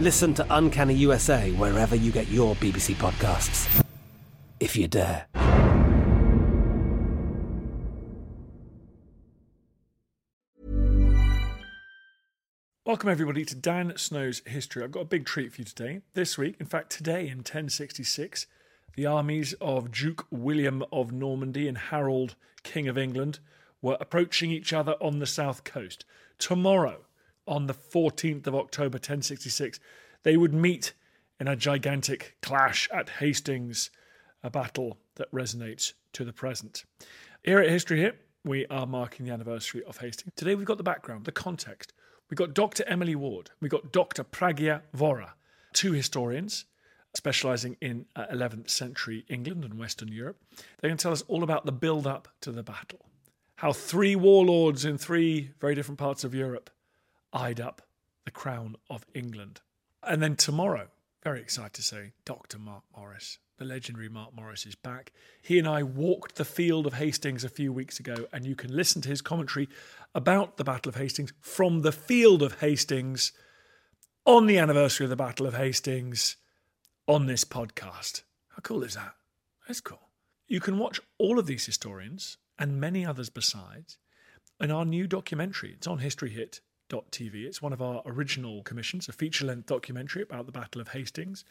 Listen to Uncanny USA wherever you get your BBC podcasts, if you dare. Welcome, everybody, to Dan Snow's History. I've got a big treat for you today. This week, in fact, today in 1066, the armies of Duke William of Normandy and Harold, King of England, were approaching each other on the south coast. Tomorrow, on the 14th of October 1066, they would meet in a gigantic clash at Hastings, a battle that resonates to the present. Here at History Hit, we are marking the anniversary of Hastings. Today we've got the background, the context. We've got Dr. Emily Ward. We've got Dr. Pragya Vohra, two historians specialising in uh, 11th century England and Western Europe. They're going to tell us all about the build up to the battle, how three warlords in three very different parts of Europe eyed up the crown of England. And then tomorrow, very excited to say, Dr. Mark Morris, the legendary Mark Morris, is back. He and I walked the field of Hastings a few weeks ago, and you can listen to his commentary about the Battle of Hastings from the field of Hastings on the anniversary of the Battle of Hastings on this podcast. How cool is that? That's cool. You can watch all of these historians and many others besides in our new documentary. It's on historyhit.tv. It's one of our original commissions, a feature length documentary about the Battle of Hastings.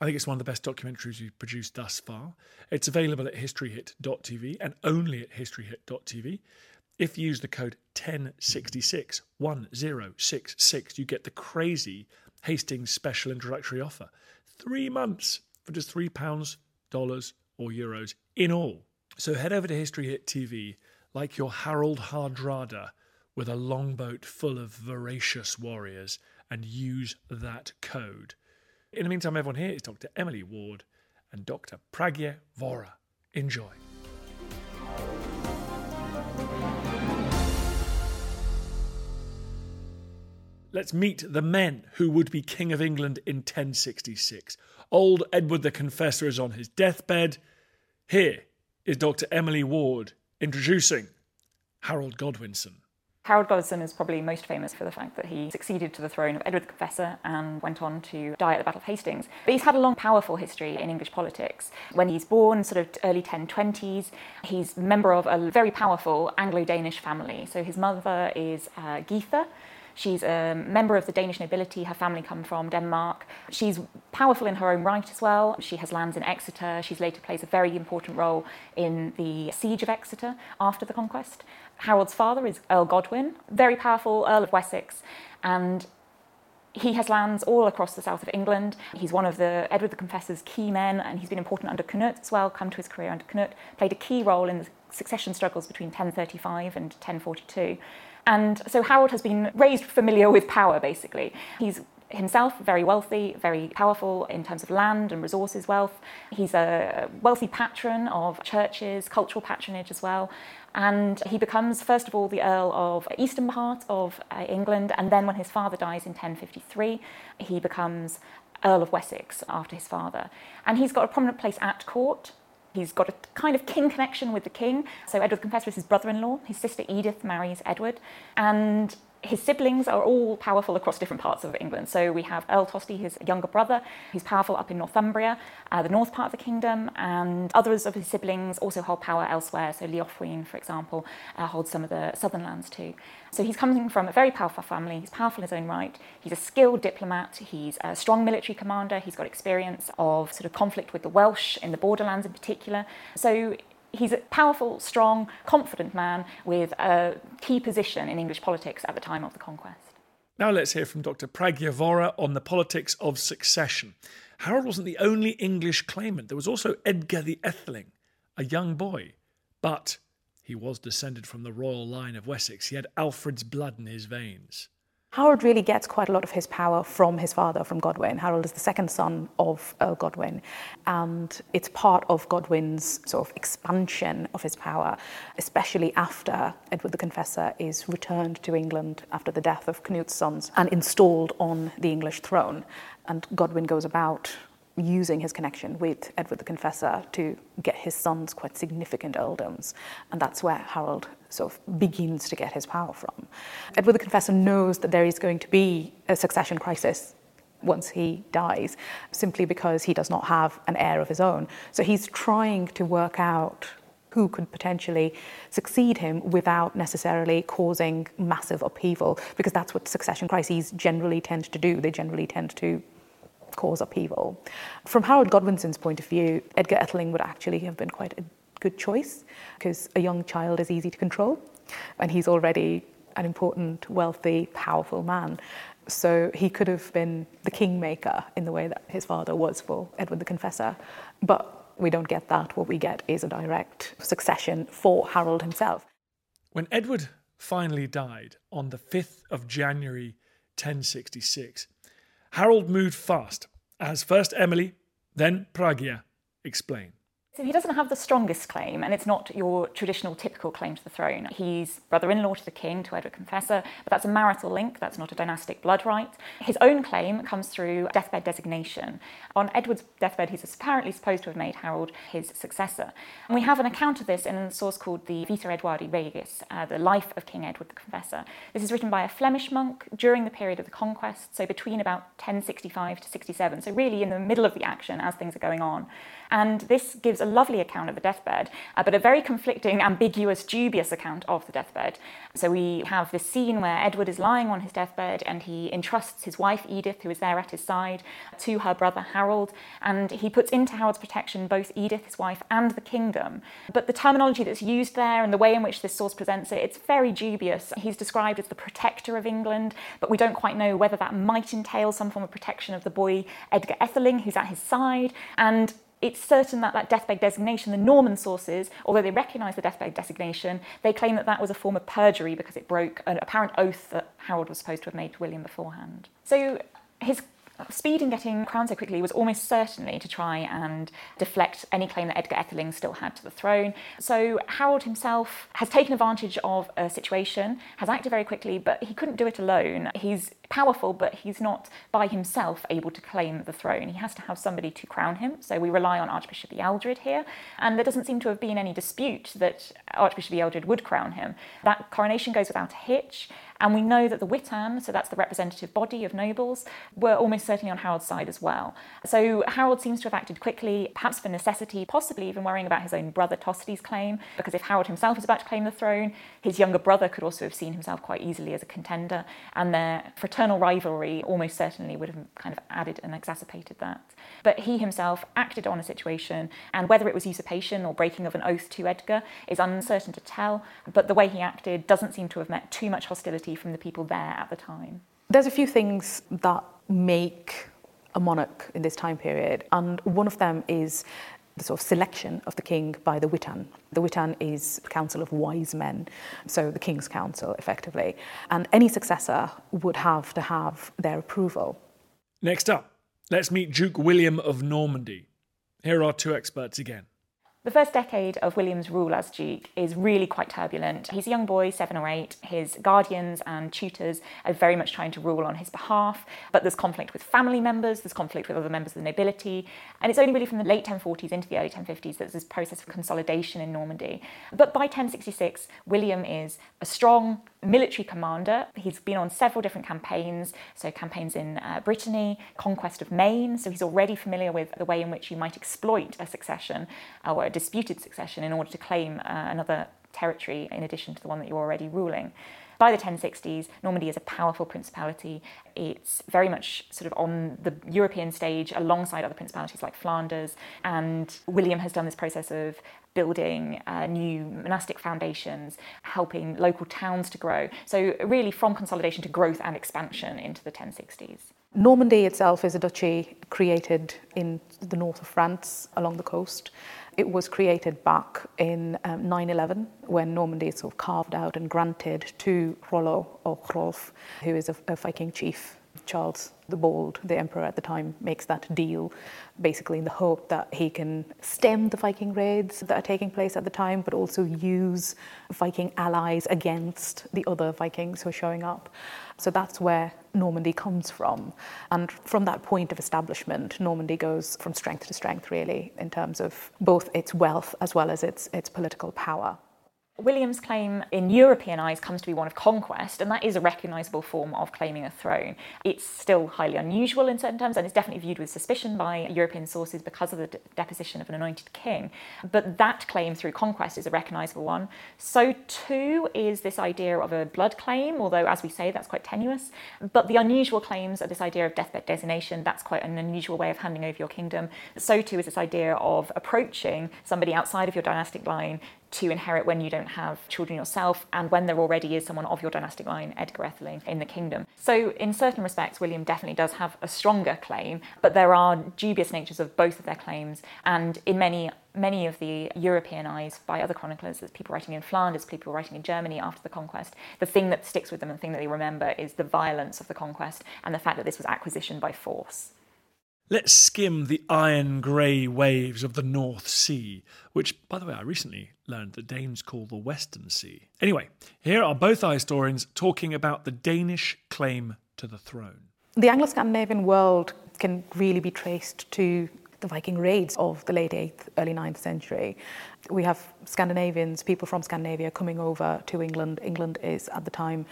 I think it's one of the best documentaries we've produced thus far. It's available at historyhit.tv and only at historyhit.tv. If you use the code 1066 1066, you get the crazy Hastings special introductory offer. Three months for just £3, pounds, dollars, or euros in all. So head over to History Hit TV like your Harald Hardrada with a longboat full of voracious warriors and use that code. In the meantime, everyone here is Dr. Emily Ward and Dr. Pragya Vohra. Enjoy. Let's meet the men who would be King of England in 1066. Old Edward the Confessor is on his deathbed. Here is Dr. Emily Ward introducing Harold Godwinson. Harold Godwinson is probably most famous for the fact that he succeeded to the throne of Edward the Confessor and went on to die at the Battle of Hastings. But he's had a long, powerful history in English politics. When he's born, sort of early 1020s, he's a member of a very powerful Anglo-Danish family. So his mother is uh, Gytha, She's a member of the Danish nobility. Her family come from Denmark. She's powerful in her own right as well. She has lands in Exeter. She's later plays a very important role in the siege of Exeter after the conquest. Harold's father is Earl Godwin, very powerful Earl of Wessex, and he has lands all across the south of England. He's one of the Edward the Confessor's key men, and he's been important under Canute as well, come to his career under Canute, played a key role in the succession struggles between 1035 and 1042. And so Harold has been raised familiar with power, basically. He's himself very wealthy, very powerful in terms of land and resources wealth. He's a wealthy patron of churches, cultural patronage as well. And he becomes, first of all, the Earl of Eastern part of uh, England. And then, when his father dies in 1053, he becomes Earl of Wessex after his father. And he's got a prominent place at court He's got a kind of king connection with the king. So Edward the Confessor is his brother-in-law. His sister Edith marries Edward, and his siblings are all powerful across different parts of England. So we have Earl Tosti, his younger brother, who's powerful up in Northumbria, uh, the north part of the kingdom, and others of his siblings also hold power elsewhere. So Leofwine, for example, uh, holds some of the southern lands too. So he's coming from a very powerful family. He's powerful in his own right. He's a skilled diplomat. He's a strong military commander. He's got experience of sort of conflict with the Welsh in the borderlands in particular. So he's a powerful, strong, confident man with a key position in English politics at the time of the conquest. Now let's hear from Dr. Pragya Vohra on the politics of succession. Harold wasn't the only English claimant. There was also Edgar the Etheling, a young boy. But he was descended from the royal line of Wessex. He had Alfred's blood in his veins. Harold really gets quite a lot of his power from his father, from Godwin. Harold is the second son of Earl Godwin, and it's part of Godwin's sort of expansion of his power, especially after Edward the Confessor is returned to England after the death of Canute's sons and installed on the English throne. And Godwin goes about using his connection with Edward the Confessor to get his sons quite significant earldoms. And that's where Harold sort of begins to get his power from. Edward the Confessor knows that there is going to be a succession crisis once he dies, simply because he does not have an heir of his own. So he's trying to work out who could potentially succeed him without necessarily causing massive upheaval, because that's what succession crises generally tend to do. They generally tend to cause upheaval. From Harold Godwinson's point of view, Edgar Etheling would actually have been quite a good choice because a young child is easy to control and he's already an important, wealthy, powerful man. So he could have been the kingmaker in the way that his father was for Edward the Confessor. But we don't get that. What we get is a direct succession for Harold himself. When Edward finally died on the 5th of January 1066, Harold moved fast, as first Emily, then Pragya explain. So he doesn't have the strongest claim, and it's not your traditional typical claim to the throne. He's brother-in-law to the king, to Edward Confessor, but that's a marital link, that's not a dynastic blood right. His own claim comes through deathbed designation. On Edward's deathbed, he's apparently supposed to have made Harold his successor. And we have an account of this in a source called the Vita Edwardi Regis, uh, the life of King Edward the Confessor. This is written by a Flemish monk during the period of the conquest, so between about 1065 to 67, so really in the middle of the action as things are going on. And this gives a lovely account of the deathbed, uh, but a very conflicting, ambiguous, dubious account of the deathbed. So we have this scene where Edward is lying on his deathbed and he entrusts his wife Edith, who is there at his side, to her brother Harold, and he puts into Harold's protection both Edith, his wife, and the kingdom. But the terminology that's used there and the way in which this source presents it, it's very dubious. He's described as the protector of England, but we don't quite know whether that might entail some form of protection of the boy Edgar Etheling, who's at his side. And it's certain that that deathbed designation, the Norman sources, although they recognise the deathbed designation, they claim that that was a form of perjury because it broke an apparent oath that Harold was supposed to have made to William beforehand. So his speed in getting crowned so quickly was almost certainly to try and deflect any claim that Edgar Etheling still had to the throne. So Harold himself has taken advantage of a situation, has acted very quickly, but he couldn't do it alone. He's powerful, but he's not by himself able to claim the throne. He has to have somebody to crown him. So we rely on Archbishop Ealdred here, and there doesn't seem to have been any dispute that Archbishop Ealdred would crown him. That coronation goes without a hitch. And we know that the Witan, so that's the representative body of nobles, were almost certainly on Harold's side as well. So Harold seems to have acted quickly, perhaps for necessity, possibly even worrying about his own brother Tosti's claim, because if Harold himself was about to claim the throne, his younger brother could also have seen himself quite easily as a contender, and their fraternal rivalry almost certainly would have kind of added and exacerbated that. But he himself acted on a situation, and whether it was usurpation or breaking of an oath to Edgar is uncertain to tell, but the way he acted doesn't seem to have met too much hostility from the people there at the time. There's a few things that make a monarch in this time period, and one of them is the sort of selection of the king by the Witan. The Witan is the council of wise men, so the king's council, effectively. And any successor would have to have their approval. Next up, let's meet Duke William of Normandy. Here are two experts again. The first decade of William's rule as Duke is really quite turbulent. He's a young boy, seven or eight. His guardians and tutors are very much trying to rule on his behalf, but there's conflict with family members, there's conflict with other members of the nobility, and it's only really from the late 1040s into the early 1050s that there's this process of consolidation in Normandy. But by 1066, William is a strong military commander. He's been on several different campaigns, so campaigns in uh, Brittany, conquest of Maine, so he's already familiar with the way in which you might exploit a succession or disputed succession in order to claim uh, another territory in addition to the one that you're already ruling. By the 1060s, Normandy is a powerful principality. It's very much sort of on the European stage alongside other principalities like Flanders. And William has done this process of building uh, new monastic foundations, helping local towns to grow. So, really, from consolidation to growth and expansion into the 1060s. Normandy itself is a duchy created in the north of France along the coast. It was created back in um, 911 when Normandy is sort of carved out and granted to Rollo or Hrolf, who is a, a Viking chief. Charles the Bold, the emperor at the time, makes that deal basically in the hope that he can stem the Viking raids that are taking place at the time, but also use Viking allies against the other Vikings who are showing up. So that's where Normandy comes from. And from that point of establishment, Normandy goes from strength to strength, really, in terms of both its wealth as well as its, its political power. William's claim in European eyes comes to be one of conquest, and that is a recognisable form of claiming a throne. It's still highly unusual in certain terms, and it's definitely viewed with suspicion by European sources because of the de- deposition of an anointed king. But that claim through conquest is a recognisable one. So too is this idea of a blood claim, although, as we say, that's quite tenuous. But the unusual claims are this idea of deathbed designation, that's quite an unusual way of handing over your kingdom. So too is this idea of approaching somebody outside of your dynastic line to inherit when you don't have children yourself and when there already is someone of your dynastic line, Edgar Etheling, in the kingdom. So, in certain respects, William definitely does have a stronger claim, but there are dubious natures of both of their claims, and in many many of the European eyes by other chroniclers, as people writing in Flanders, people writing in Germany after the conquest, the thing that sticks with them and the thing that they remember is the violence of the conquest and the fact that this was acquisition by force. Let's skim the iron grey waves of the North Sea, which, by the way, I recently learned the Danes call the Western Sea. Anyway, here are both historians talking about the Danish claim to the throne. The Anglo Scandinavian world can really be traced to the Viking raids of the late 8th, early 9th century. We have Scandinavians, people from Scandinavia coming over to England. England is at the time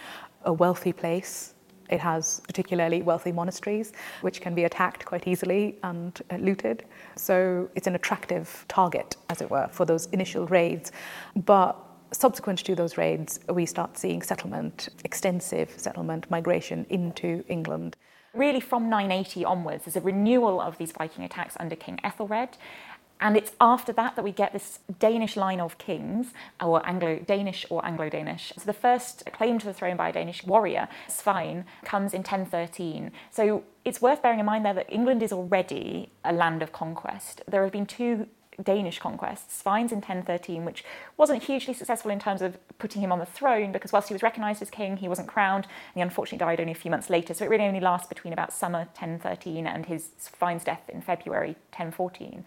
a wealthy place it has particularly wealthy monasteries, which can be attacked quite easily and uh, looted. So it's an attractive target, as it were, for those initial raids. But subsequent to those raids, we start seeing settlement, extensive settlement, migration into England. Really, from 980 onwards, there's a renewal of these Viking attacks under King Ethelred. And it's after that that we get this Danish line of kings, or Anglo Danish or Anglo Danish. So the first claim to the throne by a Danish warrior, Svein, comes in 1013. So it's worth bearing in mind there that England is already a land of conquest. There have been two Danish conquests. Svein's in 1013, which wasn't hugely successful in terms of putting him on the throne because whilst he was recognised as king, he wasn't crowned. And he unfortunately died only a few months later. So it really only lasts between about summer 1013 and his Svein's death in February 1014.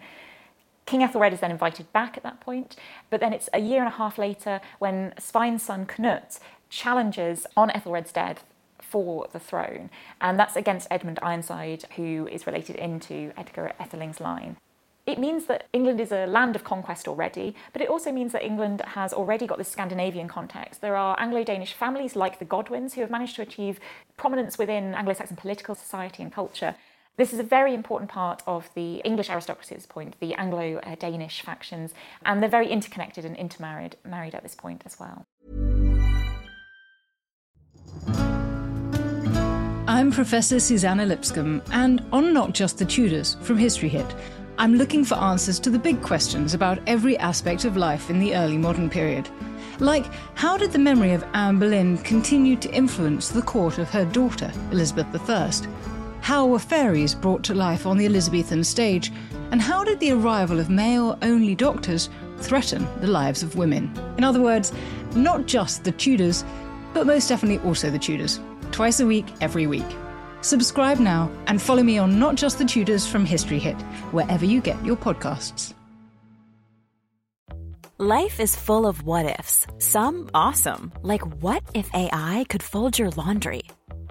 King Ethelred is then invited back at that point, but then it's a year and a half later when Svein's son Knut challenges on Ethelred's death for the throne, and that's against Edmund Ironside, who is related into Edgar Etheling's line. It means that England is a land of conquest already, but it also means that England has already got this Scandinavian context. There are Anglo Danish families like the Godwins who have managed to achieve prominence within Anglo Saxon political society and culture. This is a very important part of the English aristocracy's point, the Anglo Danish factions, and they're very interconnected and intermarried married at this point as well. I'm Professor Suzannah Lipscomb, and on Not Just the Tudors from History Hit, I'm looking for answers to the big questions about every aspect of life in the early modern period. Like, how did the memory of Anne Boleyn continue to influence the court of her daughter, Elizabeth I? How were fairies brought to life on the Elizabethan stage? And how did the arrival of male only doctors threaten the lives of women? In other words, not just the Tudors, but most definitely also the Tudors. Twice a week, every week. Subscribe now and follow me on Not Just the Tudors from History Hit, wherever you get your podcasts. Life is full of what ifs. Some awesome, like what if AI could fold your laundry?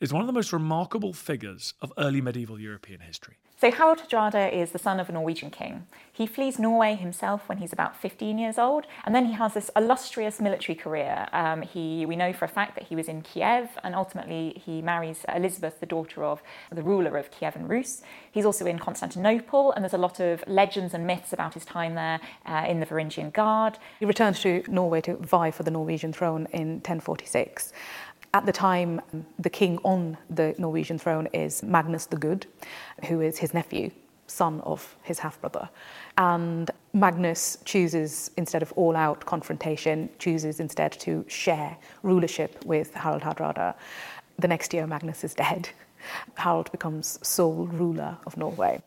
is one of the most remarkable figures of early medieval European history. So Harald Hardrada is the son of a Norwegian king. He flees Norway himself when he's about 15 years old, and then he has this illustrious military career. Um, he, we know for a fact that he was in Kiev, and ultimately he marries Elizabeth, the daughter of the ruler of Kievan Rus. He's also in Constantinople, and there's a lot of legends and myths about his time there uh, in the Varangian Guard. He returns to Norway to vie for the Norwegian throne in 1046. At the time, the king on the Norwegian throne is Magnus the Good, who is his nephew, son of his half brother. And Magnus chooses, instead of all out confrontation, chooses instead to share rulership with Harald Hardrada. The next year, Magnus is dead. Harald becomes sole ruler of Norway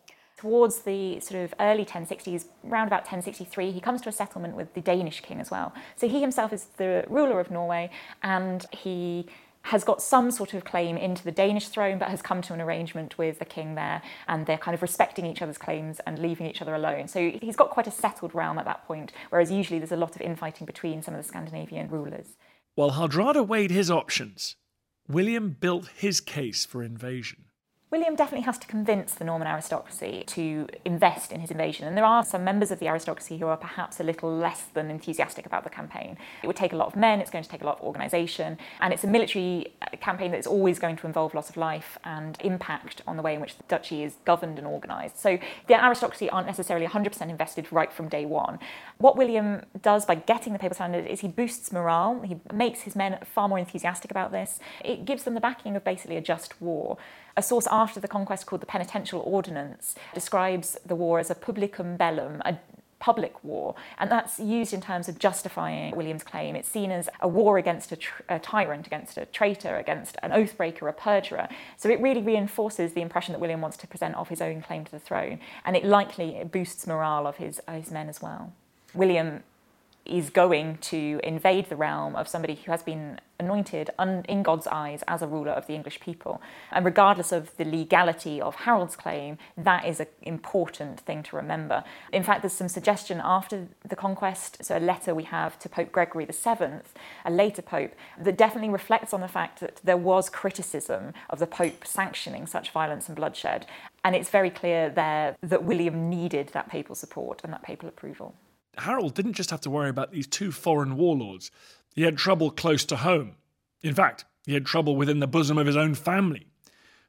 towards the sort of early 1060s, around about 1063, he comes to a settlement with the Danish king as well. So he himself is the ruler of Norway and he has got some sort of claim into the Danish throne, but has come to an arrangement with the king there, and they're kind of respecting each other's claims and leaving each other alone. So he's got quite a settled realm at that point, whereas usually there's a lot of infighting between some of the Scandinavian rulers. While Hardrada weighed his options, William built his case for invasion. William definitely has to convince the Norman aristocracy to invest in his invasion, and there are some members of the aristocracy who are perhaps a little less than enthusiastic about the campaign. It would take a lot of men, it's going to take a lot of organisation, and it's a military uh, campaign that is always going to involve loss of life and impact on the way in which the duchy is governed and organised. So the aristocracy aren't necessarily 100% invested right from day one. What William does by getting the papal standard is he boosts morale, he makes his men far more enthusiastic about this, it gives them the backing of basically a just war. A source after the conquest called the Penitential Ordinance describes the war as a publicum bellum, a public war, and that's used in terms of justifying William's claim. It's seen as a war against a, tr- a, tyrant, against a traitor, against an oathbreaker, a perjurer. So it really reinforces the impression that William wants to present of his own claim to the throne, and it likely boosts morale of his, his men as well. William is going to invade the realm of somebody who has been anointed un- in God's eyes as a ruler of the English people. And regardless of the legality of Harold's claim, that is an important thing to remember. In fact, there's some suggestion after the conquest, so a letter we have to Pope Gregory VII, a later pope, that definitely reflects on the fact that there was criticism of the pope sanctioning such violence and bloodshed. And it's very clear there that William needed that papal support and that papal approval. Harold didn't just have to worry about these two foreign warlords, he had trouble close to home. In fact, he had trouble within the bosom of his own family.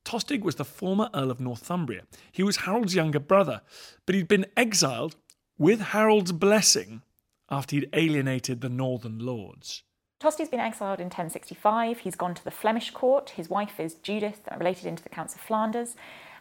Tostig was the former Earl of Northumbria. He was Harold's younger brother, but he'd been exiled with Harold's blessing after he'd alienated the northern lords. Tostig's been exiled in 1065. He's gone to the Flemish court. His wife is Judith, related into the Counts of Flanders,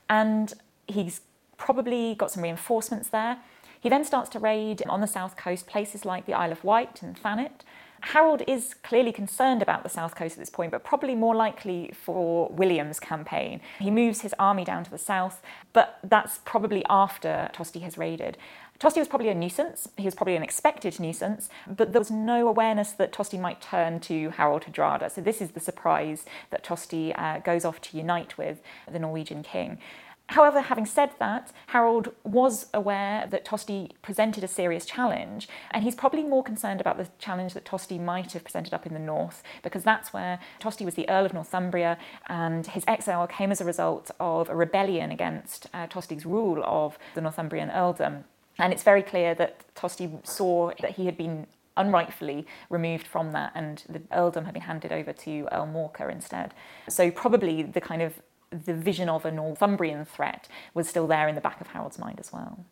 and he's probably got some reinforcements there. He then starts to raid on the south coast places like the Isle of Wight and Thanet. Harold is clearly concerned about the south coast at this point, but probably more likely for William's campaign. He moves his army down to the south, but that's probably after Tosti has raided. Tosti was probably a nuisance. He was probably an expected nuisance, but there was no awareness that Tosti might turn to Harald Hardrada. So this is the surprise that Tosti uh, goes off to unite with the Norwegian king. However, having said that, Harold was aware that Tosti presented a serious challenge, and he's probably more concerned about the challenge that Tosti might have presented up in the north, because that's where Tosti was the Earl of Northumbria, and his exile came as a result of a rebellion against uh, Tostig's rule of the Northumbrian earldom. And it's very clear that Tosti saw that he had been unrightfully removed from that, and the earldom had been handed over to Earl Morcar instead. So probably the kind of the vision of a Northumbrian threat was still there in the back of Harold's mind as well.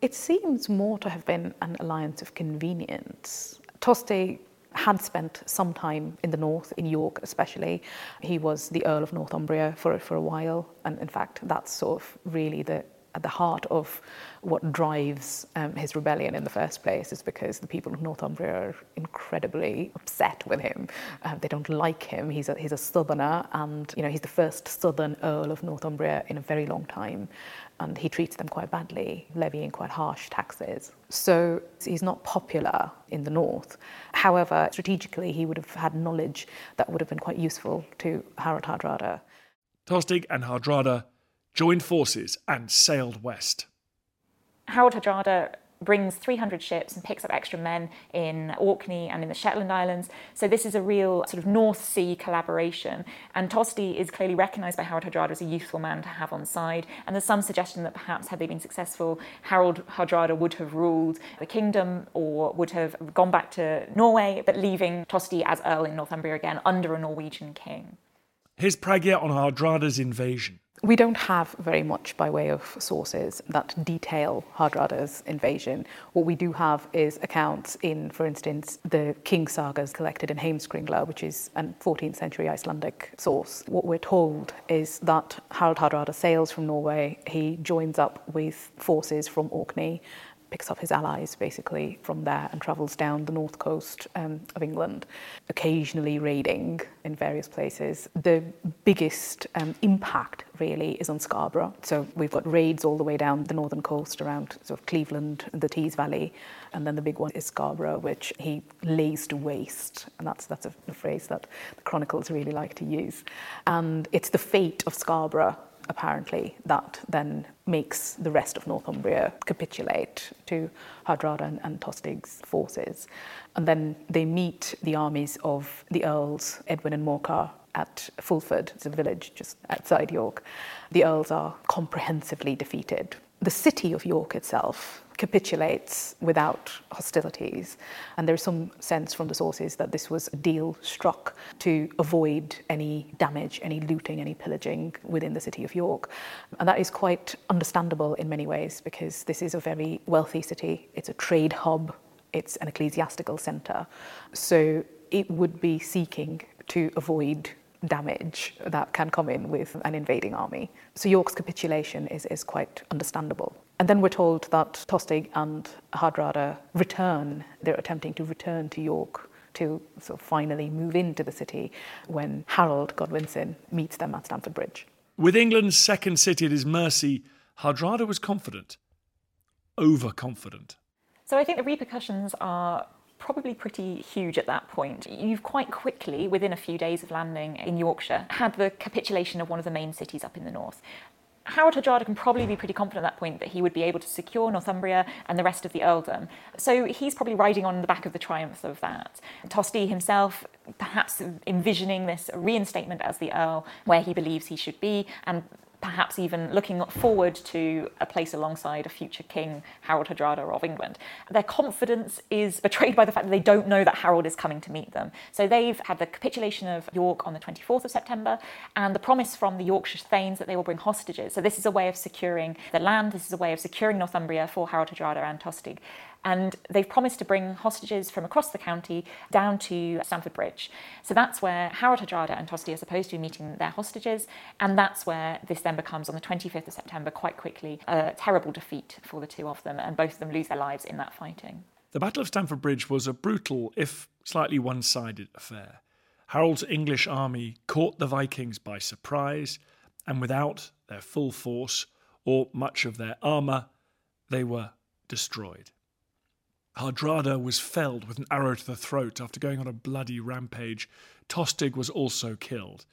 It seems more to have been an alliance of convenience. Tostig had spent some time in the north, in York especially. He was the Earl of Northumbria for, for a while, and in fact, that's sort of really the at the heart of what drives um, his rebellion in the first place is because the people of Northumbria are incredibly upset with him. Um, they don't like him. He's a, he's a southerner, and you know he's the first southern earl of Northumbria in a very long time, and he treats them quite badly, levying quite harsh taxes. So he's not popular in the north. However, strategically, he would have had knowledge that would have been quite useful to Harald Hardrada. Tostig and Hardrada joined forces and sailed west. Harald Hardrada brings 300 ships and picks up extra men in Orkney and in the Shetland Islands. So this is a real sort of North Sea collaboration. And Tosti is clearly recognised by Harald Hardrada as a useful man to have on side. And there's some suggestion that perhaps had they been successful, Harald Hardrada would have ruled the kingdom or would have gone back to Norway, but leaving Tosti as Earl in Northumbria again under a Norwegian king. Here's Pragya on Hardrada's invasion. We don't have very much by way of sources that detail Hardrada's invasion. What we do have is accounts in, for instance, the King sagas collected in Heimskringla, which is a 14th century Icelandic source. What we're told is that Harald Hardrada sails from Norway, he joins up with forces from Orkney picks up his allies basically from there and travels down the north coast um, of England, occasionally raiding in various places. The biggest um, impact really is on Scarborough. So we've got raids all the way down the northern coast around sort of Cleveland, the Tees Valley, and then the big one is Scarborough, which he lays to waste, and that's that's a, a phrase that the chronicles really like to use. And it's the fate of Scarborough apparently, that then makes the rest of Northumbria capitulate to Hardrada and, and Tostig's forces. And then they meet the armies of the Earls, Edwin and Morcar, at Fulford, it's a village just outside York. The Earls are comprehensively defeated. The city of York itself capitulates without hostilities. And there's some sense from the sources that this was a deal struck to avoid any damage, any looting, any pillaging within the city of York. And that is quite understandable in many ways because this is a very wealthy city, it's a trade hub, it's an ecclesiastical centre. So it would be seeking to avoid damage that can come in with an invading army. So York's capitulation is, is quite understandable. And then we're told that Tostig and Hardrada return, they're attempting to return to York to sort of finally move into the city when Harold Godwinson meets them at Stamford Bridge. With England's second city at his mercy, Hardrada was confident, overconfident. So I think the repercussions are probably pretty huge at that point. You've quite quickly, within a few days of landing in Yorkshire, had the capitulation of one of the main cities up in the north. Harald Hardrada can probably be pretty confident at that point that he would be able to secure Northumbria and the rest of the earldom. So he's probably riding on the back of the triumph of that. Tosti himself, perhaps envisioning this reinstatement as the earl where he believes he should be, and perhaps even looking forward to a place alongside a future king, Harald Hardrada of England. Their confidence is betrayed by the fact that they don't know that Harold is coming to meet them. So they've had the capitulation of York on the 24th of September and the promise from the Yorkshire Thanes that they will bring hostages. So this is a way of securing the land, this is a way of securing Northumbria for Harald Hardrada and Tostig and they've promised to bring hostages from across the county down to Stamford Bridge. So that's where Harald Hardrada and Tosti are supposed to be meeting their hostages, and that's where this then becomes on the 25th of September quite quickly a terrible defeat for the two of them, and both of them lose their lives in that fighting. The Battle of Stamford Bridge was a brutal, if slightly one sided affair. Harold's English army caught the Vikings by surprise, and without their full force or much of their armour, they were destroyed. Hardrada was felled with an arrow to the throat after going on a bloody rampage. Tostig was also killed.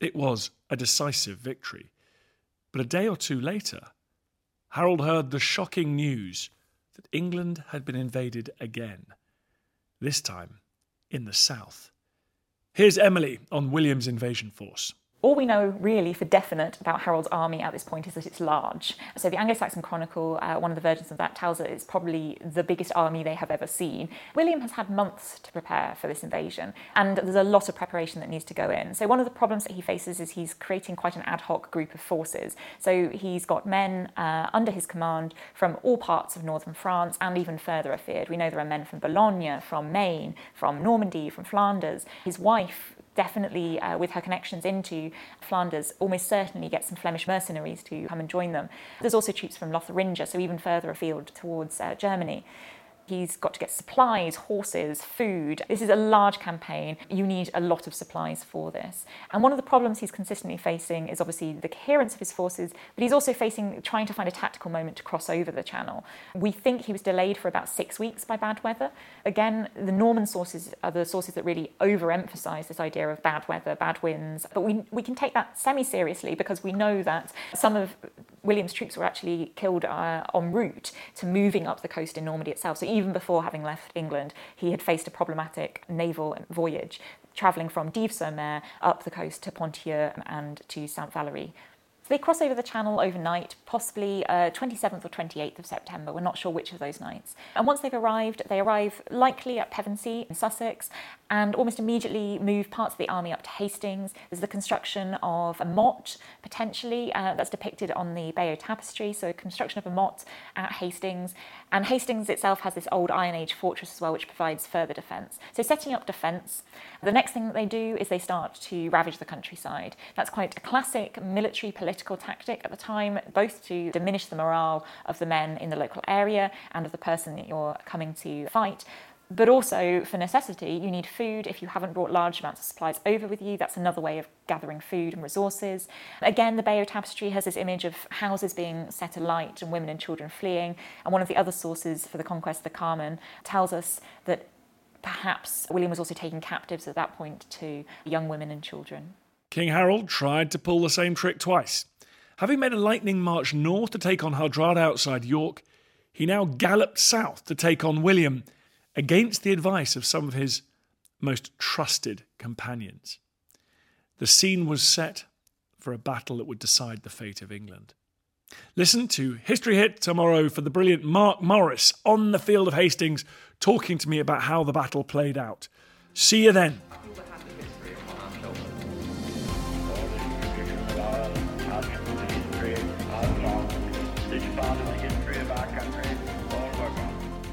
It was a decisive victory. But a day or two later, Harold heard the shocking news that England had been invaded again, this time in the south. Here's Emily on William's invasion force. All we know really for definite about Harold's army at this point is that it's large. So the Anglo-Saxon Chronicle, uh, one of the versions of that, tells us it's probably the biggest army they have ever seen. William has had months to prepare for this invasion, and there's a lot of preparation that needs to go in. So one of the problems that he faces is he's creating quite an ad hoc group of forces. So he's got men uh, under his command from all parts of northern France and even further afield. We know there are men from Boulogne, from Maine, from Normandy, from Flanders. His wife definitely, uh, with her connections into Flanders, almost certainly get some Flemish mercenaries to come and join them. There's also troops from Lotharingia, so even further afield towards uh, Germany. He's got to get supplies, horses, food. This is a large campaign. You need a lot of supplies for this. And one of the problems he's consistently facing is obviously the coherence of his forces, but he's also facing trying to find a tactical moment to cross over the channel. We think he was delayed for about six weeks by bad weather. Again, the Norman sources are the sources that really overemphasize this idea of bad weather, bad winds. But we, we can take that semi seriously because we know that some of William's troops were actually killed uh, en route to moving up the coast in Normandy itself. So even before having left England, he had faced a problematic naval voyage, travelling from Dives-sur-Mer up the coast to Ponthieu and to Saint Valery. They cross over the channel overnight, possibly uh, 27th or 28th of September. We're not sure which of those nights. And once they've arrived, they arrive likely at Pevensey in Sussex and almost immediately move parts of the army up to Hastings. There's the construction of a motte, potentially, uh, that's depicted on the Bayeux tapestry. So, construction of a motte at Hastings. And Hastings itself has this old Iron Age fortress as well, which provides further defence. So, setting up defence. The next thing that they do is they start to ravage the countryside. That's quite a classic military political tactic at the time, both to diminish the morale of the men in the local area and of the person that you're coming to fight, but also for necessity, you need food. If you haven't brought large amounts of supplies over with you, that's another way of gathering food and resources. Again, the Bayeux Tapestry has this image of houses being set alight and women and children fleeing. And one of the other sources for the conquest of the Carmen tells us that perhaps William was also taking captives at that point to young women and children. King Harold tried to pull the same trick twice. Having made a lightning march north to take on Hardrada outside York, he now galloped south to take on William against the advice of some of his most trusted companions. The scene was set for a battle that would decide the fate of England. Listen to History Hit tomorrow for the brilliant Mark Morris on the field of Hastings talking to me about how the battle played out. See you then.